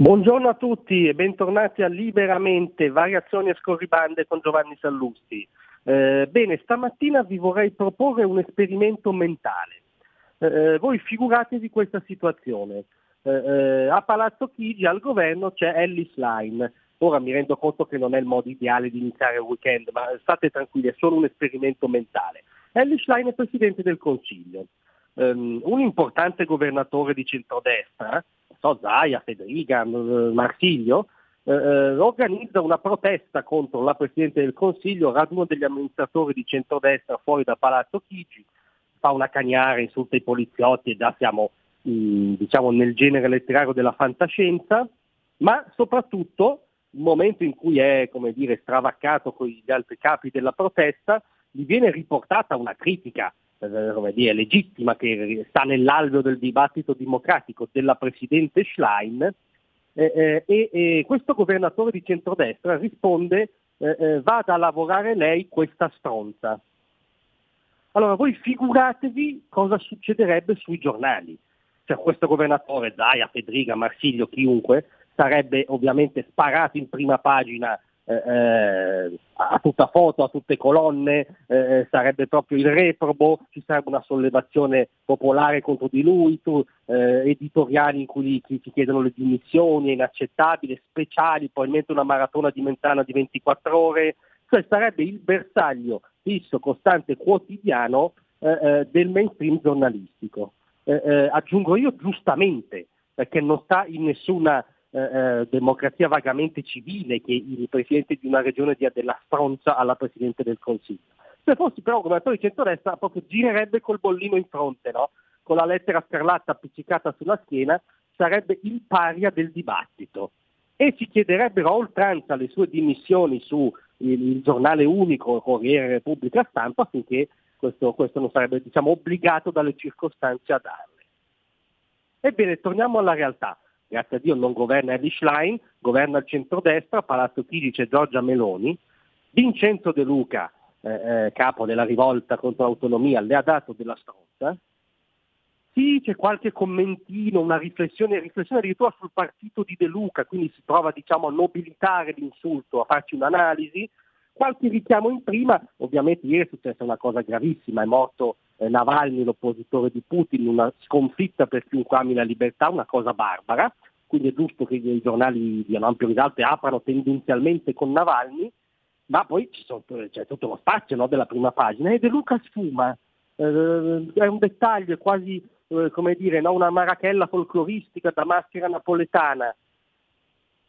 Buongiorno a tutti e bentornati a Liberamente, variazioni e scorribande con Giovanni Sallusti. Eh, bene, stamattina vi vorrei proporre un esperimento mentale. Eh, eh voi figuratevi questa situazione. Eh, eh, a Palazzo Chigi, al governo, c'è Ellis Line. Ora mi rendo conto che non è il modo ideale di iniziare il weekend, ma state tranquilli, è solo un esperimento mentale. Ellis Line è Presidente del Consiglio. Um, un importante governatore di centrodestra, so, Zaia, Federica, Marsiglio, eh, eh, organizza una protesta contro la Presidente del Consiglio, raduno degli amministratori di centrodestra fuori da Palazzo Chigi, fa una cagnara, insulta i poliziotti e già siamo mm, diciamo, nel genere letterario della fantascienza, ma soprattutto il momento in cui è come dire, stravaccato con gli altri capi della protesta, gli viene riportata una critica eh, dire, legittima che sta nell'alveo del dibattito democratico della Presidente Schlein eh, eh, e, e, questo governatore di centrodestra risponde eh, eh, vada a lavorare lei questa stronza. Allora voi figuratevi cosa succederebbe sui giornali. Cioè questo governatore, Zaia, Federica, Marsiglio, chiunque, sarebbe ovviamente sparato in prima pagina eh, eh, a tutta foto, a tutte colonne, eh, sarebbe proprio il reprobo, ci sarebbe una sollevazione popolare contro di lui, tu, eh, editoriali in cui ci chiedono le dimissioni, è inaccettabile, speciali, probabilmente una maratona di Mentana di 24 ore, cioè sarebbe il bersaglio fisso, costante, quotidiano eh, eh, del mainstream giornalistico. aggiungo io giustamente, perché non sta in nessuna eh, eh, democrazia vagamente civile che il Presidente di una regione dia della stronza alla Presidente del Consiglio. Se fossi però governatore di centrodestra proprio girerebbe col bollino in fronte, no? con la lettera scarlatta appiccicata sulla schiena, sarebbe il paria del dibattito e ci chiederebbero a oltranza le sue dimissioni su il, il giornale unico Corriere Repubblica Stampa affinché questo, questo non sarebbe diciamo, obbligato dalle circostanze a darle. Ebbene, torniamo alla realtà grazie a Dio non governa Eddie Schlein, governa il centrodestra, Palazzo Chigi c'è Giorgia Meloni, Vincenzo De Luca, eh, eh, capo della rivolta contro l'autonomia, le ha dato della stronza. Sì, c'è qualche commentino, una riflessione, riflessione addirittura sul partito di De Luca, quindi si prova diciamo, a nobilitare l'insulto, a farci un'analisi. Qualche richiamo in prima, ovviamente ieri è successa una cosa gravissima, è morto Navalny, l'oppositore di Putin, una sconfitta per chiunque ami la libertà, una cosa barbara, quindi è giusto che i giornali diano ampio risalto aprano tendenzialmente con Navalny, ma poi c'è tutto lo spazio no, della prima pagina e De Luca sfuma, eh, è un dettaglio, è quasi eh, come dire, no, una marachella folcloristica da maschera napoletana.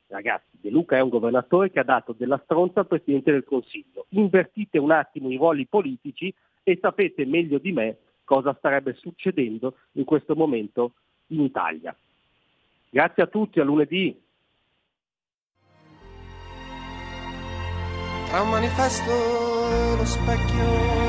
Ragazzi, De Luca è un governatore che ha dato della stronza al Presidente del Consiglio. Invertite un attimo i ruoli politici e sapete meglio di me cosa starebbe succedendo in questo momento in Italia. Grazie a tutti, a lunedì. Tra un manifesto e lo specchio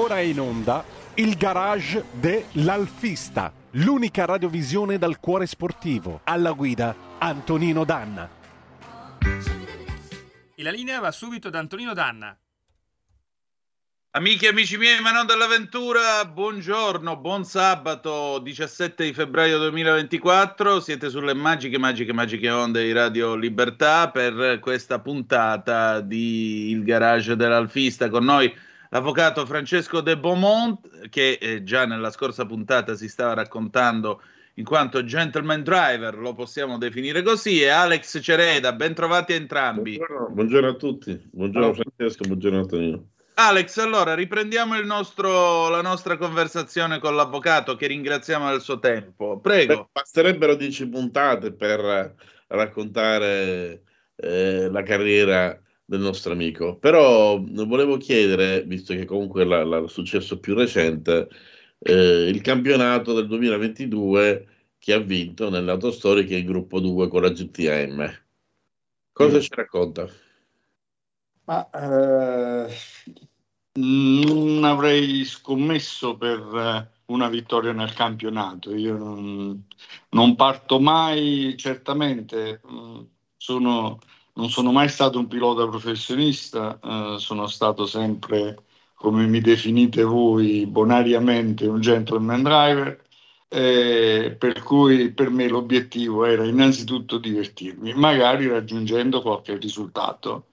Ora in onda il garage dell'Alfista, l'unica radiovisione dal cuore sportivo. Alla guida Antonino Danna. E la linea va subito da Antonino Danna. Amiche e amici miei, ma non dall'avventura, buongiorno, buon sabato 17 di febbraio 2024. Siete sulle magiche, magiche, magiche onde di Radio Libertà per questa puntata di Il Garage dell'Alfista con noi l'avvocato Francesco De Beaumont, che eh, già nella scorsa puntata si stava raccontando in quanto gentleman driver, lo possiamo definire così, e Alex Cereda, ben trovati entrambi. Buongiorno, buongiorno a tutti, buongiorno oh. Francesco, buongiorno Antonino. Alex, allora riprendiamo nostro, la nostra conversazione con l'avvocato che ringraziamo del suo tempo. Prego. Beh, basterebbero dieci puntate per raccontare eh, la carriera del nostro amico. Però volevo chiedere, visto che comunque la, il successo più recente, eh, il campionato del 2022 che ha vinto nell'autostorica il gruppo 2 con la GTM. Cosa mm. ci racconta? Ma, eh, non avrei scommesso per eh, una vittoria nel campionato. Io non, non parto mai, certamente sono non sono mai stato un pilota professionista, eh, sono stato sempre, come mi definite voi, bonariamente un gentleman driver, eh, per cui per me l'obiettivo era innanzitutto divertirmi, magari raggiungendo qualche risultato.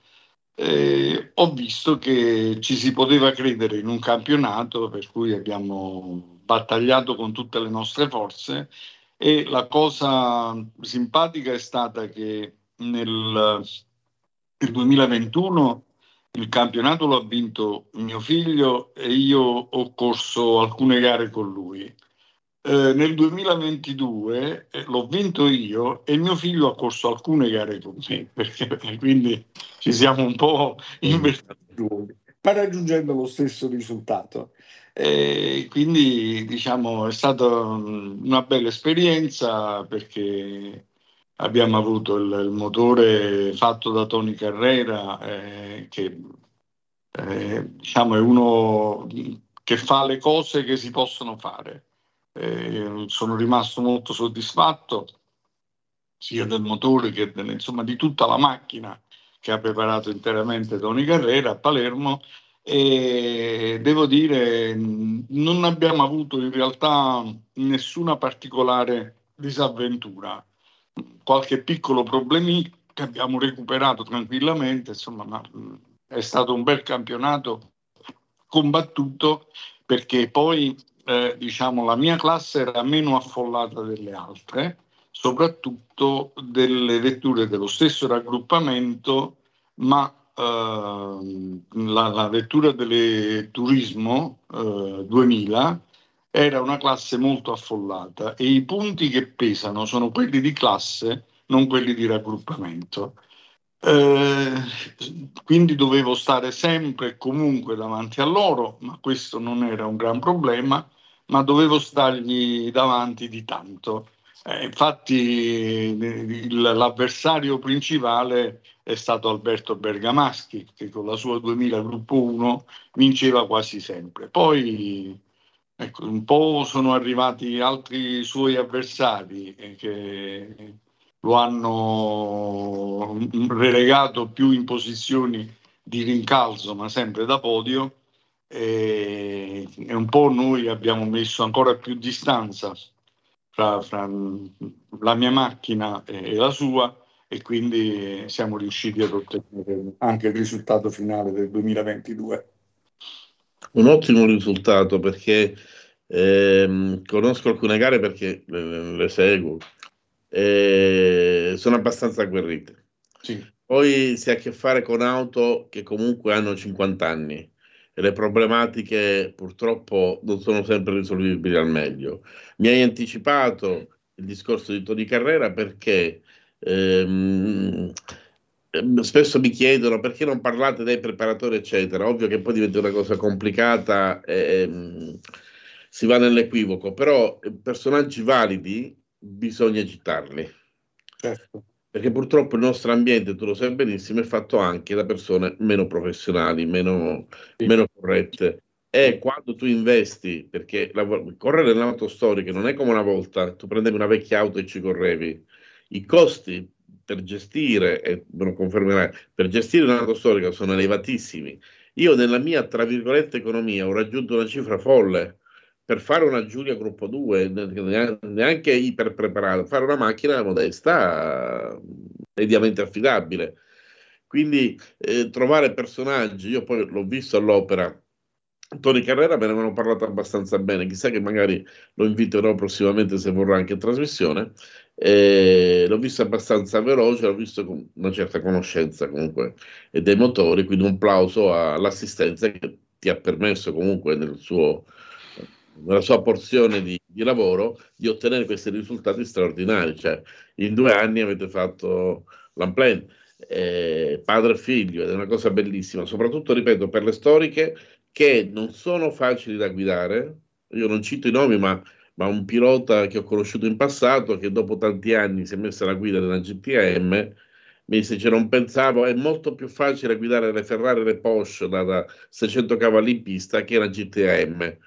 Eh, ho visto che ci si poteva credere in un campionato per cui abbiamo battagliato con tutte le nostre forze e la cosa simpatica è stata che nel, nel 2021 il campionato l'ha vinto mio figlio e io ho corso alcune gare con lui. Eh, nel 2022 eh, l'ho vinto io e mio figlio ha corso alcune gare con me, perché, quindi ci siamo un po' invertiti, ma raggiungendo lo stesso risultato. E quindi diciamo è stata una bella esperienza perché abbiamo avuto il, il, motore fatto da Tony Carrera, eh, che eh, diciamo è uno che fa le cose che si possono fare. Eh, sono rimasto molto soddisfatto sia del motore che del, insomma, di tutta la macchina che ha preparato interamente Tony Carrera a Palermo e devo dire non abbiamo avuto in realtà nessuna particolare disavventura qualche piccolo problemino che abbiamo recuperato tranquillamente, insomma, ma è stato un bel campionato combattuto perché poi eh, diciamo la mia classe era meno affollata delle altre, soprattutto delle vetture dello stesso raggruppamento, ma eh, la, la, vettura del turismo eh, 2000 era una classe molto affollata e i punti che pesano sono quelli di classe non quelli di raggruppamento. Eh, quindi dovevo stare sempre e comunque davanti a loro, ma questo non era un gran problema, ma dovevo stargli davanti di tanto. Eh, infatti il, l'avversario principale è stato Alberto Bergamaschi, che con la sua 2000 gruppo 1 vinceva quasi sempre. Poi ecco, un po' sono arrivati altri suoi avversari eh, che lo hanno relegato più in posizioni di rincalzo, ma sempre da podio. E, un po' noi abbiamo messo ancora più distanza fra, fra la mia macchina e la sua e quindi siamo riusciti ad ottenere anche il risultato finale del 2022. Un ottimo risultato perché eh, conosco alcune gare perché le, le seguo, eh, sono abbastanza agguerrite. Sì. Poi si ha a che fare con auto che comunque hanno 50 anni e le problematiche purtroppo non sono sempre risolvibili al meglio. Mi hai anticipato il discorso di Tony Carrera perché ehm, spesso mi chiedono perché non parlate dei preparatori, eccetera. Ovvio che poi diventa una cosa complicata e ehm, si va nell'equivoco, però personaggi validi bisogna citarli. Certo. Perché purtroppo il nostro ambiente, tu lo sai benissimo, è fatto anche da persone meno professionali, meno, sì. meno corrette. E quando tu investi, perché la, correre nell'auto storica non è come una volta, tu prendevi una vecchia auto e ci correvi, i costi per gestire, e me lo confermerai, per gestire un'auto storica sono elevatissimi. Io nella mia, tra virgolette, economia ho raggiunto una cifra folle per fare una Giulia gruppo 2, neanche iper preparata, fare una macchina modesta, mediamente affidabile. Quindi eh, trovare personaggi, io poi l'ho visto all'opera, Tony Carrera me ne avevano parlato abbastanza bene, chissà che magari lo inviterò prossimamente se vorrà anche in trasmissione. Eh, l'ho visto abbastanza veloce, l'ho visto con una certa conoscenza comunque dei motori, quindi un plauso all'assistenza che ti ha permesso comunque nel suo nella sua porzione di, di, lavoro di ottenere questi risultati straordinari. Cioè, in due anni avete fatto l'Amplen, eh, padre e figlio, ed è una cosa bellissima, soprattutto, ripeto, per le storiche che non sono facili da guidare. Io non cito i nomi, ma, ma un pilota che ho conosciuto in passato, che dopo tanti anni si è messo alla guida della GTM, mi dice, cioè, non pensavo, è molto più facile guidare le Ferrari e le Porsche da, da 600 cavalli in pista che la GTM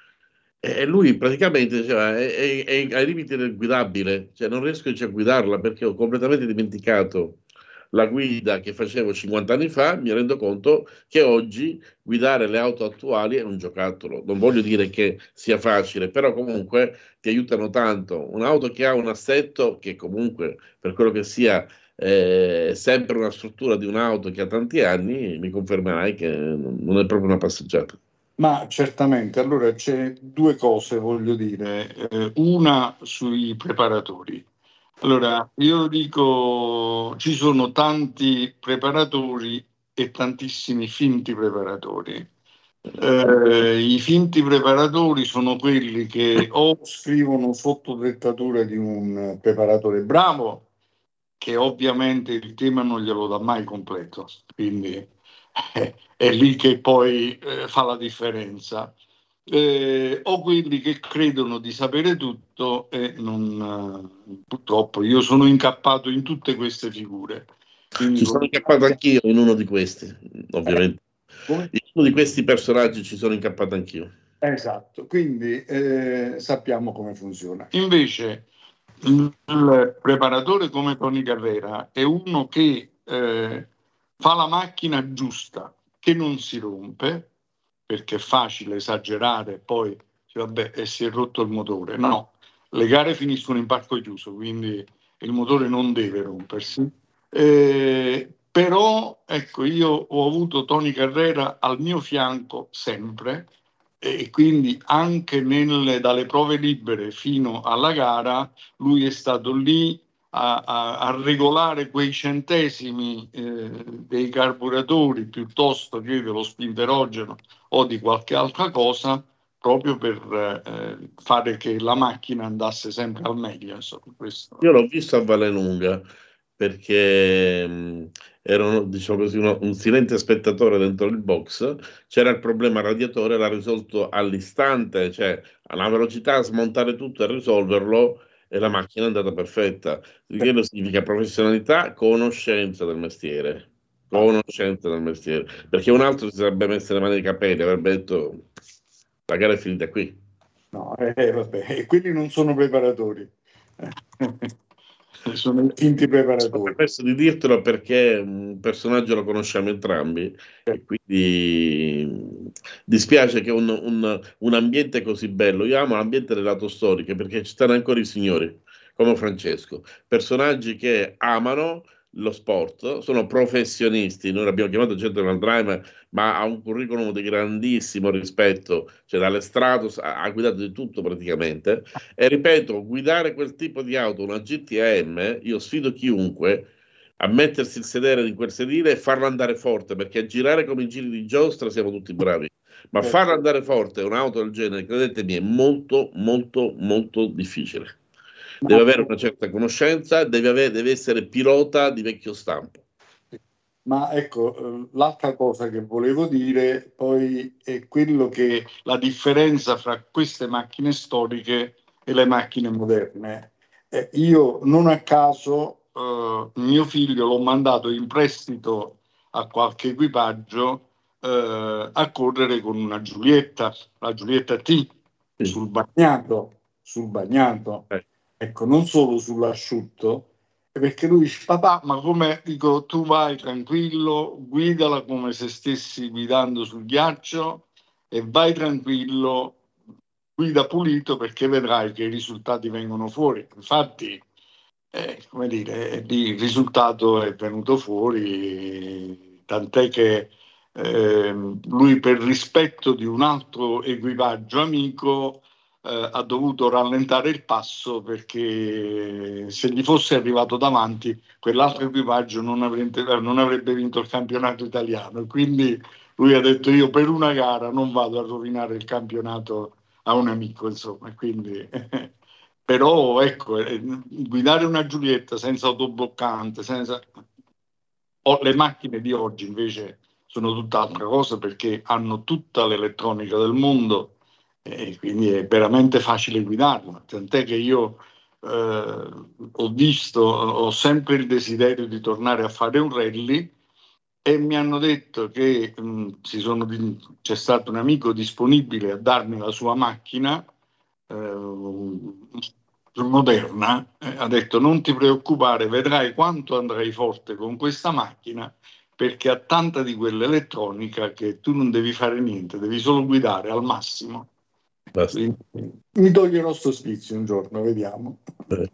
e lui praticamente diceva, è, è, è, ai limiti del guidabile, cioè non riesco a guidarla perché ho completamente dimenticato la guida che facevo 50 anni fa, mi rendo conto che oggi guidare le auto attuali è un giocattolo. Non voglio dire che sia facile, però comunque ti aiutano tanto. Un'auto che ha un assetto che comunque, per quello che sia, è sempre una struttura di un'auto che ha tanti anni, mi confermerai che non è proprio una passeggiata. Ma certamente, allora c'è due cose, voglio dire, eh, una sui preparatori. Allora, io dico, ci sono tanti preparatori e tantissimi finti preparatori. Eh, I finti preparatori sono quelli che o scrivono sotto dettatura di un preparatore bravo, che ovviamente il tema non glielo dà mai completo, quindi è lì che poi eh, fa la differenza. Eh, o quelli che credono di sapere tutto e non, eh, purtroppo io sono incappato in tutte queste figure. Quindi ci sono incappato anch'io in uno di questi, ovviamente. Come? In uno di questi personaggi ci sono incappato anch'io. Esatto, quindi eh, sappiamo come funziona. Invece il preparatore come Tony Carrera è uno che eh, fa la macchina giusta, che non si rompe, perché è facile esagerare e poi vabbè, e si è rotto il motore. No, le gare finiscono in parco chiuso, quindi il motore non deve rompersi. Eh, però ecco, io ho avuto Tony Carrera al mio fianco sempre e quindi anche nelle, dalle prove libere fino alla gara lui è stato lì a, a, a regolare quei centesimi eh, dei carburatori piuttosto che dello spinterogeno o di qualche altra cosa proprio per eh, fare che la macchina andasse sempre al meglio. Io l'ho visto a Valenunga perché mh, ero diciamo così, uno, un silente spettatore dentro il box, c'era il problema radiatore, l'ha risolto all'istante, cioè alla velocità a smontare tutto e risolverlo e la macchina è andata perfetta. Quello significa professionalità, conoscenza del mestiere. Conoscenza del mestiere. Perché un altro si sarebbe messo le mani nei capelli, avrebbe detto la gara è finita qui. No, eh, vabbè, e quelli non sono preparatori. sono i finti preparatori. Ho permesso di dirtelo perché un personaggio lo conosciamo entrambi e quindi dispiace che un, un, un, ambiente così bello, io amo l'ambiente delle lato storiche perché ci stanno ancora i signori come Francesco, personaggi che amano lo sport, sono professionisti, noi l'abbiamo chiamato gentleman driver, ma ha un curriculum di grandissimo rispetto, cioè dall'estrato ha guidato di tutto praticamente, e ripeto, guidare quel tipo di auto, una GTM, io sfido chiunque a mettersi il sedere in quel sedile e farlo andare forte, perché a girare come i giri di giostra siamo tutti bravi, ma certo. farlo andare forte un'auto del genere, credetemi, è molto, molto, molto difficile deve avere una certa conoscenza, deve, avere, deve essere pilota di vecchio stampo. Ma ecco, eh, l'altra cosa che volevo dire poi è quello che la differenza fra queste macchine storiche e le macchine moderne. Eh, io non a caso eh, mio figlio l'ho mandato in prestito a qualche equipaggio eh, a correre con una Giulietta, la Giulietta T, sul bagnato, sul bagnato. Eh ecco, non solo sull'asciutto, perché lui dice, papà, ma come dico, tu vai tranquillo, guidala come se stessi guidando sul ghiaccio e vai tranquillo, guida pulito perché vedrai che i risultati vengono fuori. Infatti, eh, come dire, il risultato è venuto fuori, tant'è che eh, lui per rispetto di un altro equipaggio amico eh, ha dovuto rallentare il passo perché se gli fosse arrivato davanti quell'altro equipaggio non, avrebbe, non avrebbe vinto il campionato italiano. Quindi lui ha detto io per una gara non vado a rovinare il campionato a un amico, insomma. Quindi, però ecco, eh, guidare una Giulietta senza autobloccante, senza... O le macchine di oggi invece sono tutt'altra cosa perché hanno tutta l'elettronica del mondo e quindi è veramente facile guidarlo. Tant'è che io eh, ho visto, ho sempre il desiderio di tornare a fare un rally e mi hanno detto che mh, sono, c'è stato un amico disponibile a darmi la sua macchina eh, moderna, eh, ha detto non ti preoccupare, vedrai quanto andrai forte con questa macchina perché ha tanta di quell'elettronica che tu non devi fare niente, devi solo guidare al massimo. Basta. Mi toglierò sto spizio un giorno, vediamo. Eh.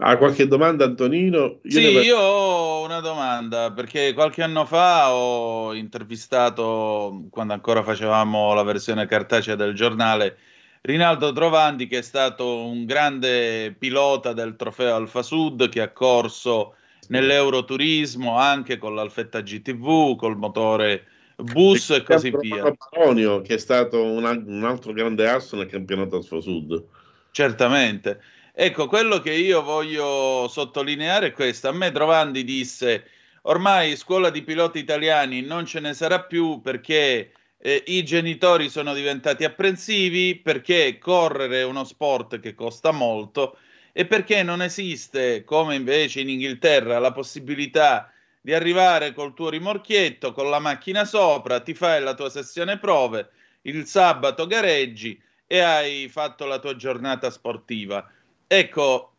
Ha qualche domanda Antonino? Io sì, ne... io ho una domanda perché qualche anno fa ho intervistato, quando ancora facevamo la versione cartacea del giornale, Rinaldo Trovandi che è stato un grande pilota del trofeo Alfa Sud che ha corso nell'Euroturismo anche con l'Alfetta GTV, col motore bus e così via. Baronio, che è stato un, un, altro grande asso nel campionato Alfa Sud. Certamente. Ecco, quello che io voglio sottolineare è questo. A me Trovandi disse, ormai scuola di piloti italiani non ce ne sarà più perché eh, i genitori sono diventati apprensivi, perché correre è uno sport che costa molto e perché non esiste, come invece in Inghilterra, la possibilità di arrivare col tuo rimorchietto, con la macchina sopra, ti fai la tua sessione prove, il sabato gareggi e hai fatto la tua giornata sportiva. Ecco,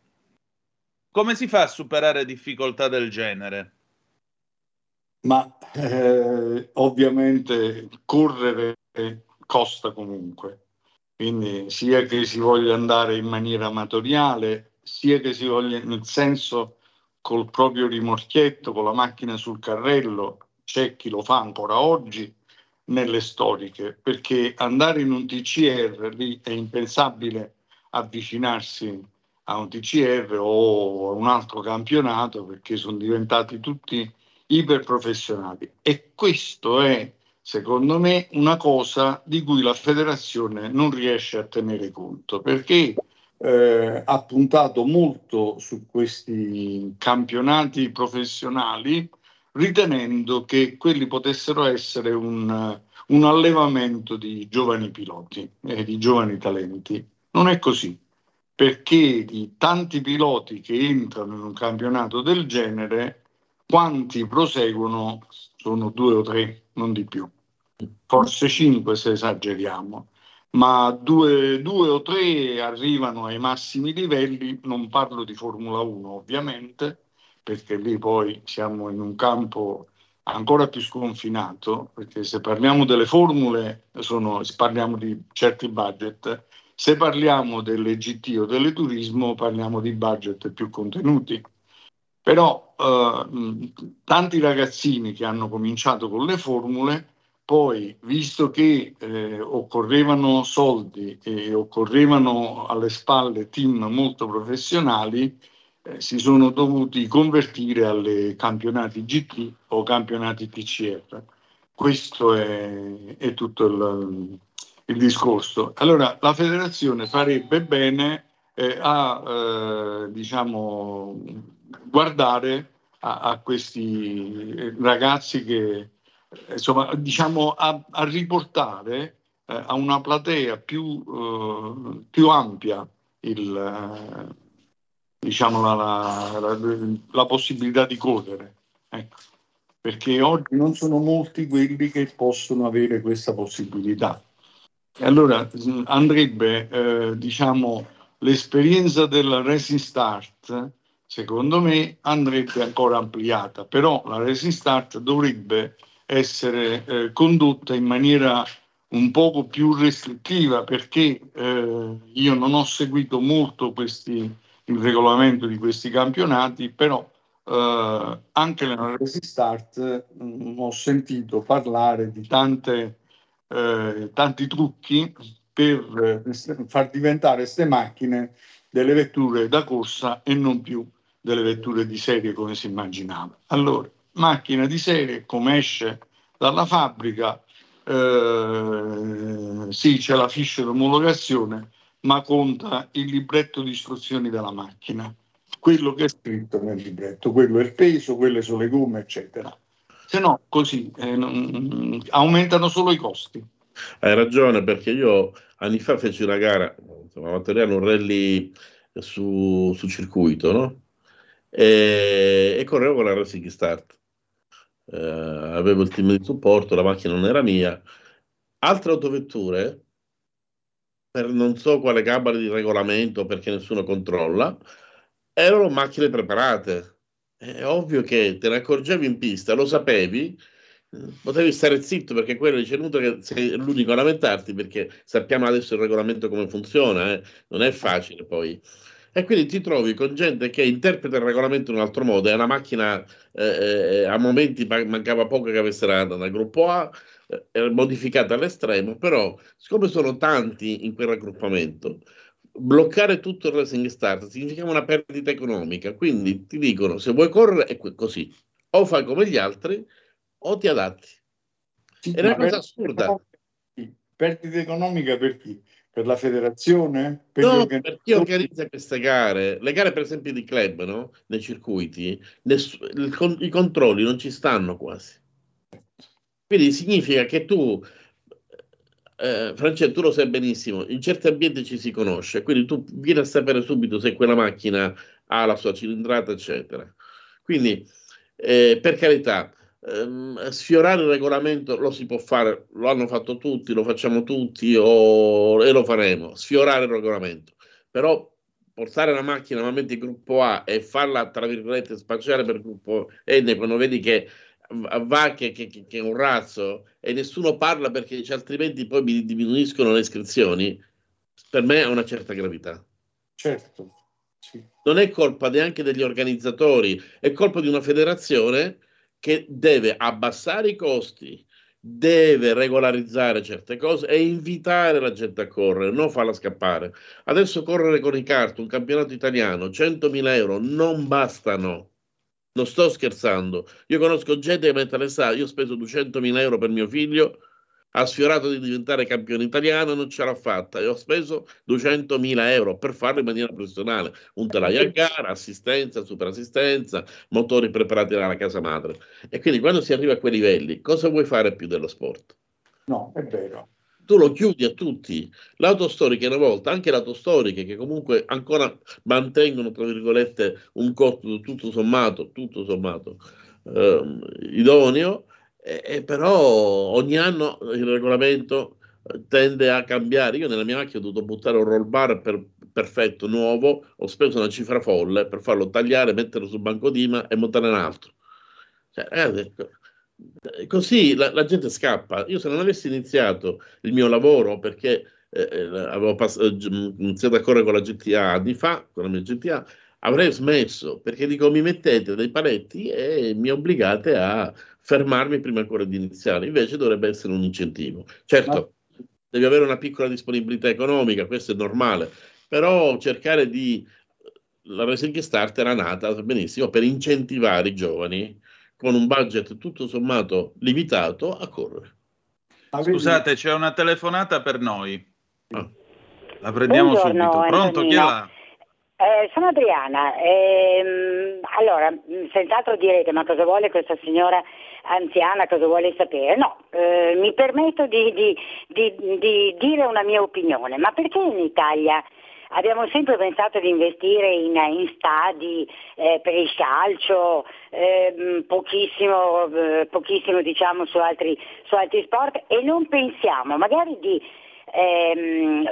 come si fa a superare difficoltà del genere? Ma eh, ovviamente correre costa comunque, quindi sia che si voglia andare in maniera amatoriale, sia che si voglia nel senso col proprio rimorchietto, con la macchina sul carrello, c'è chi lo fa ancora oggi nelle storiche, perché andare in un TCR lì è impensabile avvicinarsi a un TCR o a un altro campionato perché sono diventati tutti iperprofessionali. E questo è secondo me una cosa di cui la federazione non riesce a tenere conto perché eh, ha puntato molto su questi campionati professionali ritenendo che quelli potessero essere un, un allevamento di giovani piloti e di giovani talenti. Non è così, perché di tanti piloti che entrano in un campionato del genere, quanti proseguono sono due o tre, non di più. Forse cinque se esageriamo, ma due, due o tre arrivano ai massimi livelli, non parlo di Formula 1 ovviamente, perché lì poi siamo in un campo ancora più sconfinato, perché se parliamo delle formule sono, parliamo di certi budget, se parliamo delle GT o del turismo parliamo di budget più contenuti. Però eh, tanti ragazzini che hanno cominciato con le formule, poi visto che eh, occorrevano soldi e occorrevano alle spalle team molto professionali, eh, si sono dovuti convertire alle campionati GT o campionati TCR. Questo è, è tutto il, il, discorso. Allora la federazione farebbe bene eh, a eh, diciamo, guardare a, a, questi ragazzi che insomma diciamo a, a riportare eh, a una platea più, eh, più ampia il eh, diciamo, la, la, la, possibilità di correre. Ecco. Perché oggi non sono molti quelli che possono avere questa possibilità. E allora andrebbe, eh, diciamo, l'esperienza del Racing Start, secondo me, andrebbe ancora ampliata, però la Racing Start dovrebbe essere eh, condotta in maniera un poco più restrittiva perché eh, io non ho seguito molto questi il regolamento di questi campionati, però eh, anche nella Resi Start mh, mm, ho sentito parlare di tante, eh, tanti trucchi per eh, far diventare queste macchine delle vetture da corsa e non più delle vetture di serie come si immaginava. Allora, macchina di serie come esce dalla fabbrica, eh, sì, c'è la fiche d'omologazione, ma conta il libretto di istruzioni della macchina, quello che è scritto nel libretto, quello è il peso, quelle sono le gomme, eccetera. Se no, così eh, non, aumentano solo i costi. Hai ragione, perché io anni fa feci una gara, insomma, materiale un rally su, su circuito, no? E, e, correvo con la Racing Start. Eh, avevo il team di supporto, la macchina non era mia. Altre autovetture per non so quale cabala di regolamento, perché nessuno controlla, erano macchine preparate. È ovvio che te ne accorgevi in pista, lo sapevi, potevi stare zitto perché quello dice che sei l'unico a lamentarti perché sappiamo adesso il regolamento come funziona, eh? non è facile poi. E quindi ti trovi con gente che interpreta il regolamento in un altro modo. È una macchina, eh, eh a momenti mancava poco che avesse la, la gruppo A, eh, modificata all'estremo, però siccome sono tanti in quel raggruppamento, bloccare tutto il racing start significa una perdita economica, quindi ti dicono se vuoi correre è così, o fai come gli altri o ti adatti. Sì, è una cosa assurda. Perdita economica per chi? Per la federazione? Per no, per chi organizza queste gare. Le gare per esempio di club, no? nei circuiti, ness- il, i controlli non ci stanno quasi. Quindi significa che tu, eh, Francesco, tu lo sai benissimo, in certi ambienti ci si conosce, quindi tu vieni a sapere subito se quella macchina ha la sua cilindrata, eccetera. Quindi, eh, per carità, ehm, sfiorare il regolamento lo si può fare, lo hanno fatto tutti, lo facciamo tutti o, e lo faremo, sfiorare il regolamento. Però portare la macchina normalmente in gruppo A e farla, tra virgolette, spacciare per gruppo N, quando vedi che va che, che, che, è un razzo e nessuno parla perché altrimenti poi mi diminuiscono le iscrizioni, per me ha una certa gravità. Certo. Sì. Non è colpa neanche degli organizzatori, è colpa di una federazione che deve abbassare i costi, deve regolarizzare certe cose e invitare la gente a correre, non farla scappare. Adesso correre con i kart, un campionato italiano, 100.000 euro non bastano non sto scherzando. Io conosco gente che mette le sa, io ho speso 200.000 euro per mio figlio ha sfiorato di diventare campione italiano, non ce l'ha fatta e ho speso 200.000 euro per farlo in maniera professionale, un telaio a gara, assistenza, superassistenza, motori preparati dalla casa madre. E quindi quando si arriva a quei livelli, cosa vuoi fare più dello sport? No, è vero. Tu lo chiudi a tutti. L'autostorica una volta, anche le autostoriche che comunque ancora mantengono, tra virgolette, un costo tutto sommato, tutto sommato eh, idoneo, eh, però ogni anno il regolamento eh, tende a cambiare. Io nella mia macchina ho dovuto buttare un roll bar per, perfetto, nuovo, ho speso una cifra folle per farlo tagliare, metterlo sul banco d'ima e montare un altro. Cioè, ragazzi, così la, la, gente scappa. Io se non avessi iniziato il mio lavoro perché eh, eh avevo pass- eh, iniziato a correre con la GTA anni fa, con la mia GTA, avrei smesso perché dico mi mettete dei paletti e mi obbligate a fermarmi prima ancora di iniziare. Invece dovrebbe essere un incentivo. Certo, Ma... devi avere una piccola disponibilità economica, questo è normale, però cercare di... La Racing Start era nata benissimo per incentivare i giovani con un budget tutto sommato limitato a correre. Scusate, c'è una telefonata per noi. Ah. La prendiamo Buongiorno, subito. Pronto? Chi è là? Eh, sono Adriana. Ehm, allora, senz'altro direte, ma cosa vuole questa signora anziana, cosa vuole sapere? No, eh, mi permetto di, di, di, di, dire una mia opinione, ma perché in Italia abbiamo sempre pensato di investire in, in stadi eh, per il calcio, ehm, pochissimo, eh, pochissimo diciamo, su, altri, su altri sport e non pensiamo magari di ehm,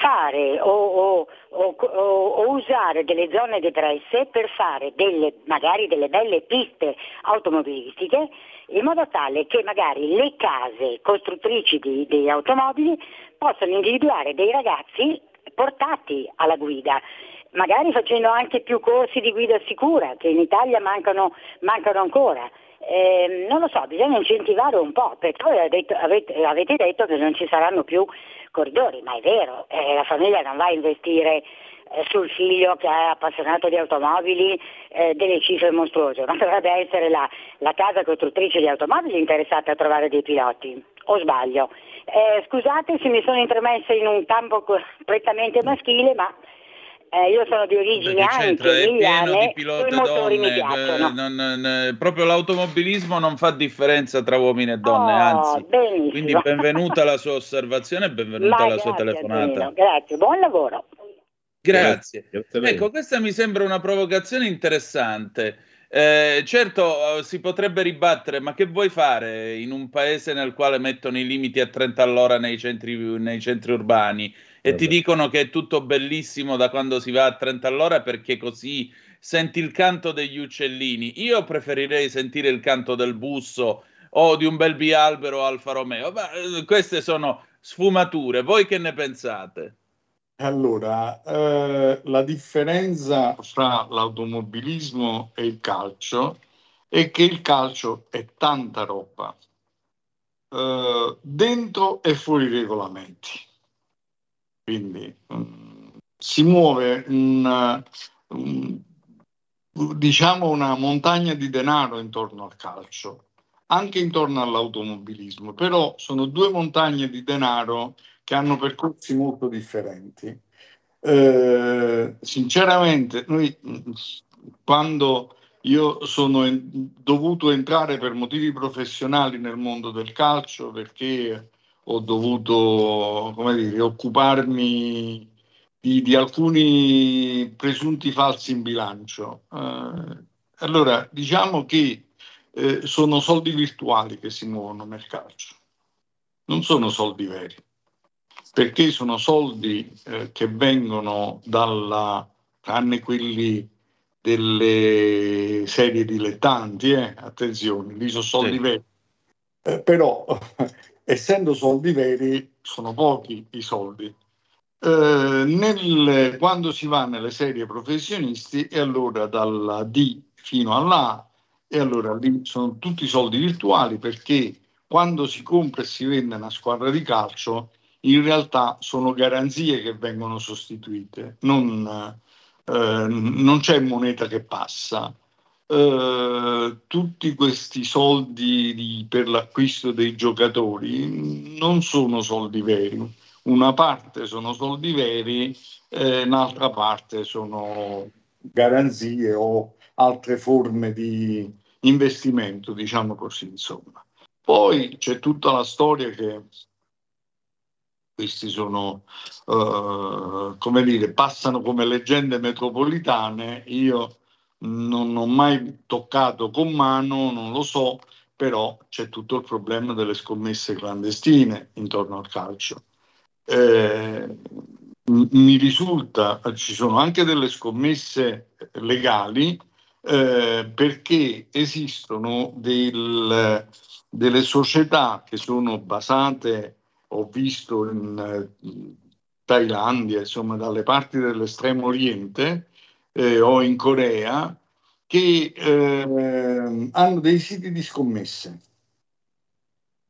fare o, o, o, o, usare delle zone depresse per fare delle, magari delle belle piste automobilistiche in modo tale che magari le case costruttrici di, di automobili possano individuare dei ragazzi portati alla guida magari facendo anche più corsi di guida sicura che in Italia mancano, mancano ancora. Eh, non lo so, bisogna incentivare un po', perché voi avete, detto che non ci saranno più corridori, ma è vero, eh, la famiglia non va a investire eh, sul figlio che è appassionato di automobili eh, delle cifre mostruose, ma dovrebbe essere la, la, casa costruttrice di automobili interessata a trovare dei piloti, o sbaglio? Eh, scusate se mi sono intromessa in un campo prettamente maschile, ma eh, io sono di origine anche emiliane e i motori donne, mi piacciono. Non, non, proprio l'automobilismo non fa differenza tra uomini e donne, oh, anzi. Benissimo. Quindi benvenuta alla sua osservazione e benvenuta alla sua telefonata. Antonino, grazie, buon lavoro. Grazie. grazie. Ecco, questa mi sembra una provocazione interessante. Eh, certo, si potrebbe ribattere, ma che vuoi fare in un paese nel quale mettono i limiti a 30 all'ora nei centri, nei centri urbani? E ti dicono che è tutto bellissimo da quando si va a 30 all'ora perché così senti il canto degli uccellini. Io preferirei sentire il canto del busso o di un bel bialbero Alfa Romeo, ma eh, queste sono sfumature. Voi che ne pensate? Allora, eh, la differenza fra l'automobilismo e il calcio è che il calcio è tanta roba, eh, dentro e fuori regolamenti. Quindi um, si muove una, um, diciamo una montagna di denaro intorno al calcio, anche intorno all'automobilismo, però sono due montagne di denaro che hanno percorsi molto differenti. Eh, sinceramente, noi quando io sono dovuto entrare per motivi professionali nel mondo del calcio perché ho dovuto come dire, occuparmi di, di, alcuni presunti falsi in bilancio. Eh, allora, diciamo che eh, sono soldi virtuali che si muovono nel calcio, non sono soldi veri, perché sono soldi eh, che vengono dalla, tranne quelli delle serie dilettanti, eh, attenzione, lì sono soldi sì. veri. Eh, però essendo soldi veri, sono pochi i soldi. Eh, nel, quando si va nelle serie professionisti, e allora dalla D fino alla A, e allora lì sono tutti soldi virtuali perché quando si compra e si vende una squadra di calcio, in realtà sono garanzie che vengono sostituite, non, eh, non c'è moneta che passa. Eh, tutti questi soldi di, per l'acquisto dei giocatori non sono soldi veri. Una parte sono soldi veri, eh, un'altra parte sono garanzie o altre forme di investimento, diciamo così, insomma. Poi c'è tutta la storia che questi sono, uh, come dire, passano come leggende metropolitane. Io non ho mai toccato con mano, non lo so, però c'è tutto il problema delle scommesse clandestine intorno al calcio. Eh, mi risulta, ci sono anche delle scommesse legali eh, perché esistono del, delle società che sono basate, ho visto in, in Thailandia, insomma dalle parti dell'estremo oriente, eh, o in Corea che eh, hanno dei siti di scommesse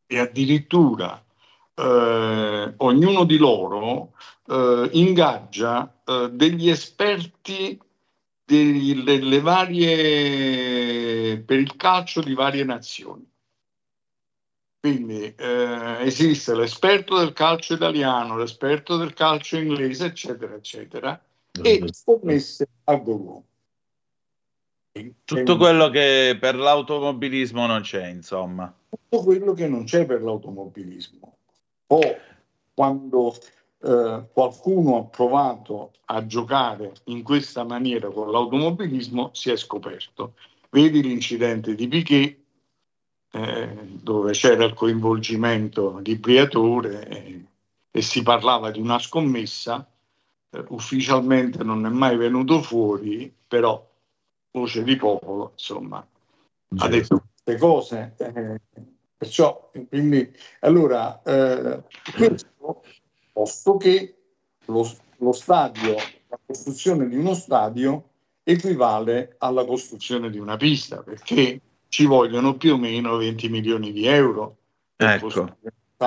e addirittura eh, ognuno di loro eh, ingaggia eh, degli esperti delle varie, per il calcio di varie nazioni. Quindi eh, esiste l'esperto del calcio italiano, l'esperto del calcio inglese, eccetera, eccetera e scommesse a go Tutto quello che per l'automobilismo non c'è, insomma. Tutto quello che non c'è per l'automobilismo. O quando eh, qualcuno ha provato a giocare in questa maniera con l'automobilismo, si è scoperto. Vedi l'incidente di Piquet, eh, dove c'era il coinvolgimento di Briatore e, e si parlava di una scommessa eh, ufficialmente non è mai venuto fuori, però voce di popolo, insomma, certo. ha detto queste cose. Eh, perciò, quindi, allora, eh, questo, posto che lo, lo stadio, la costruzione di uno stadio equivale alla costruzione di una pista, perché ci vogliono più o meno 20 milioni di euro. Ecco.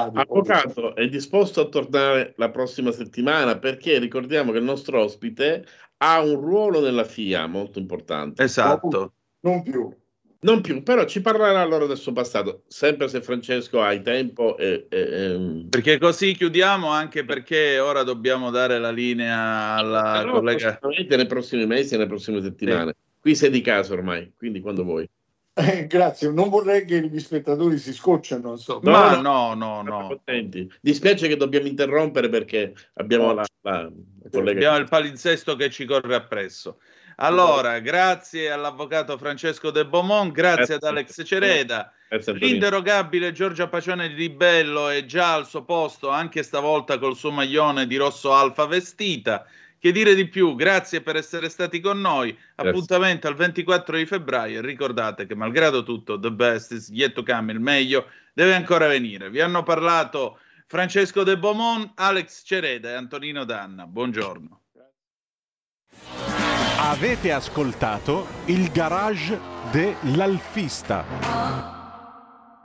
Avvocato è disposto a tornare la prossima settimana perché ricordiamo che il nostro ospite ha un ruolo nella FIA molto importante. Esatto. Non più. Non più, però ci parlerà allora del suo passato, sempre se Francesco hai tempo. E, e, e... Perché così chiudiamo, anche perché ora dobbiamo dare la linea alla no, collega. Nei prossimi mesi e nelle prossime settimane. Sì. Qui sei di casa ormai, quindi quando vuoi. Eh, grazie, non vorrei che gli spettatori si scocciano. Insomma. Ma no, no, no. Contenti. Dispiace che dobbiamo interrompere perché abbiamo, la, la, abbiamo il palinsesto che ci corre appresso. Allora, grazie all'avvocato Francesco De Beaumont, grazie ad Alex Cereda. L'inderogabile Giorgia Pacione di Ribello è già al suo posto, anche stavolta col suo maglione di rosso alfa vestita. Che dire di più? Grazie per essere stati con noi. Grazie. Appuntamento al 24 di febbraio. Ricordate che, malgrado tutto, the best is yet to come, il meglio deve ancora venire. Vi hanno parlato Francesco De Beaumont, Alex Cereda e Antonino Danna. Buongiorno. Avete ascoltato il garage dell'Alfista.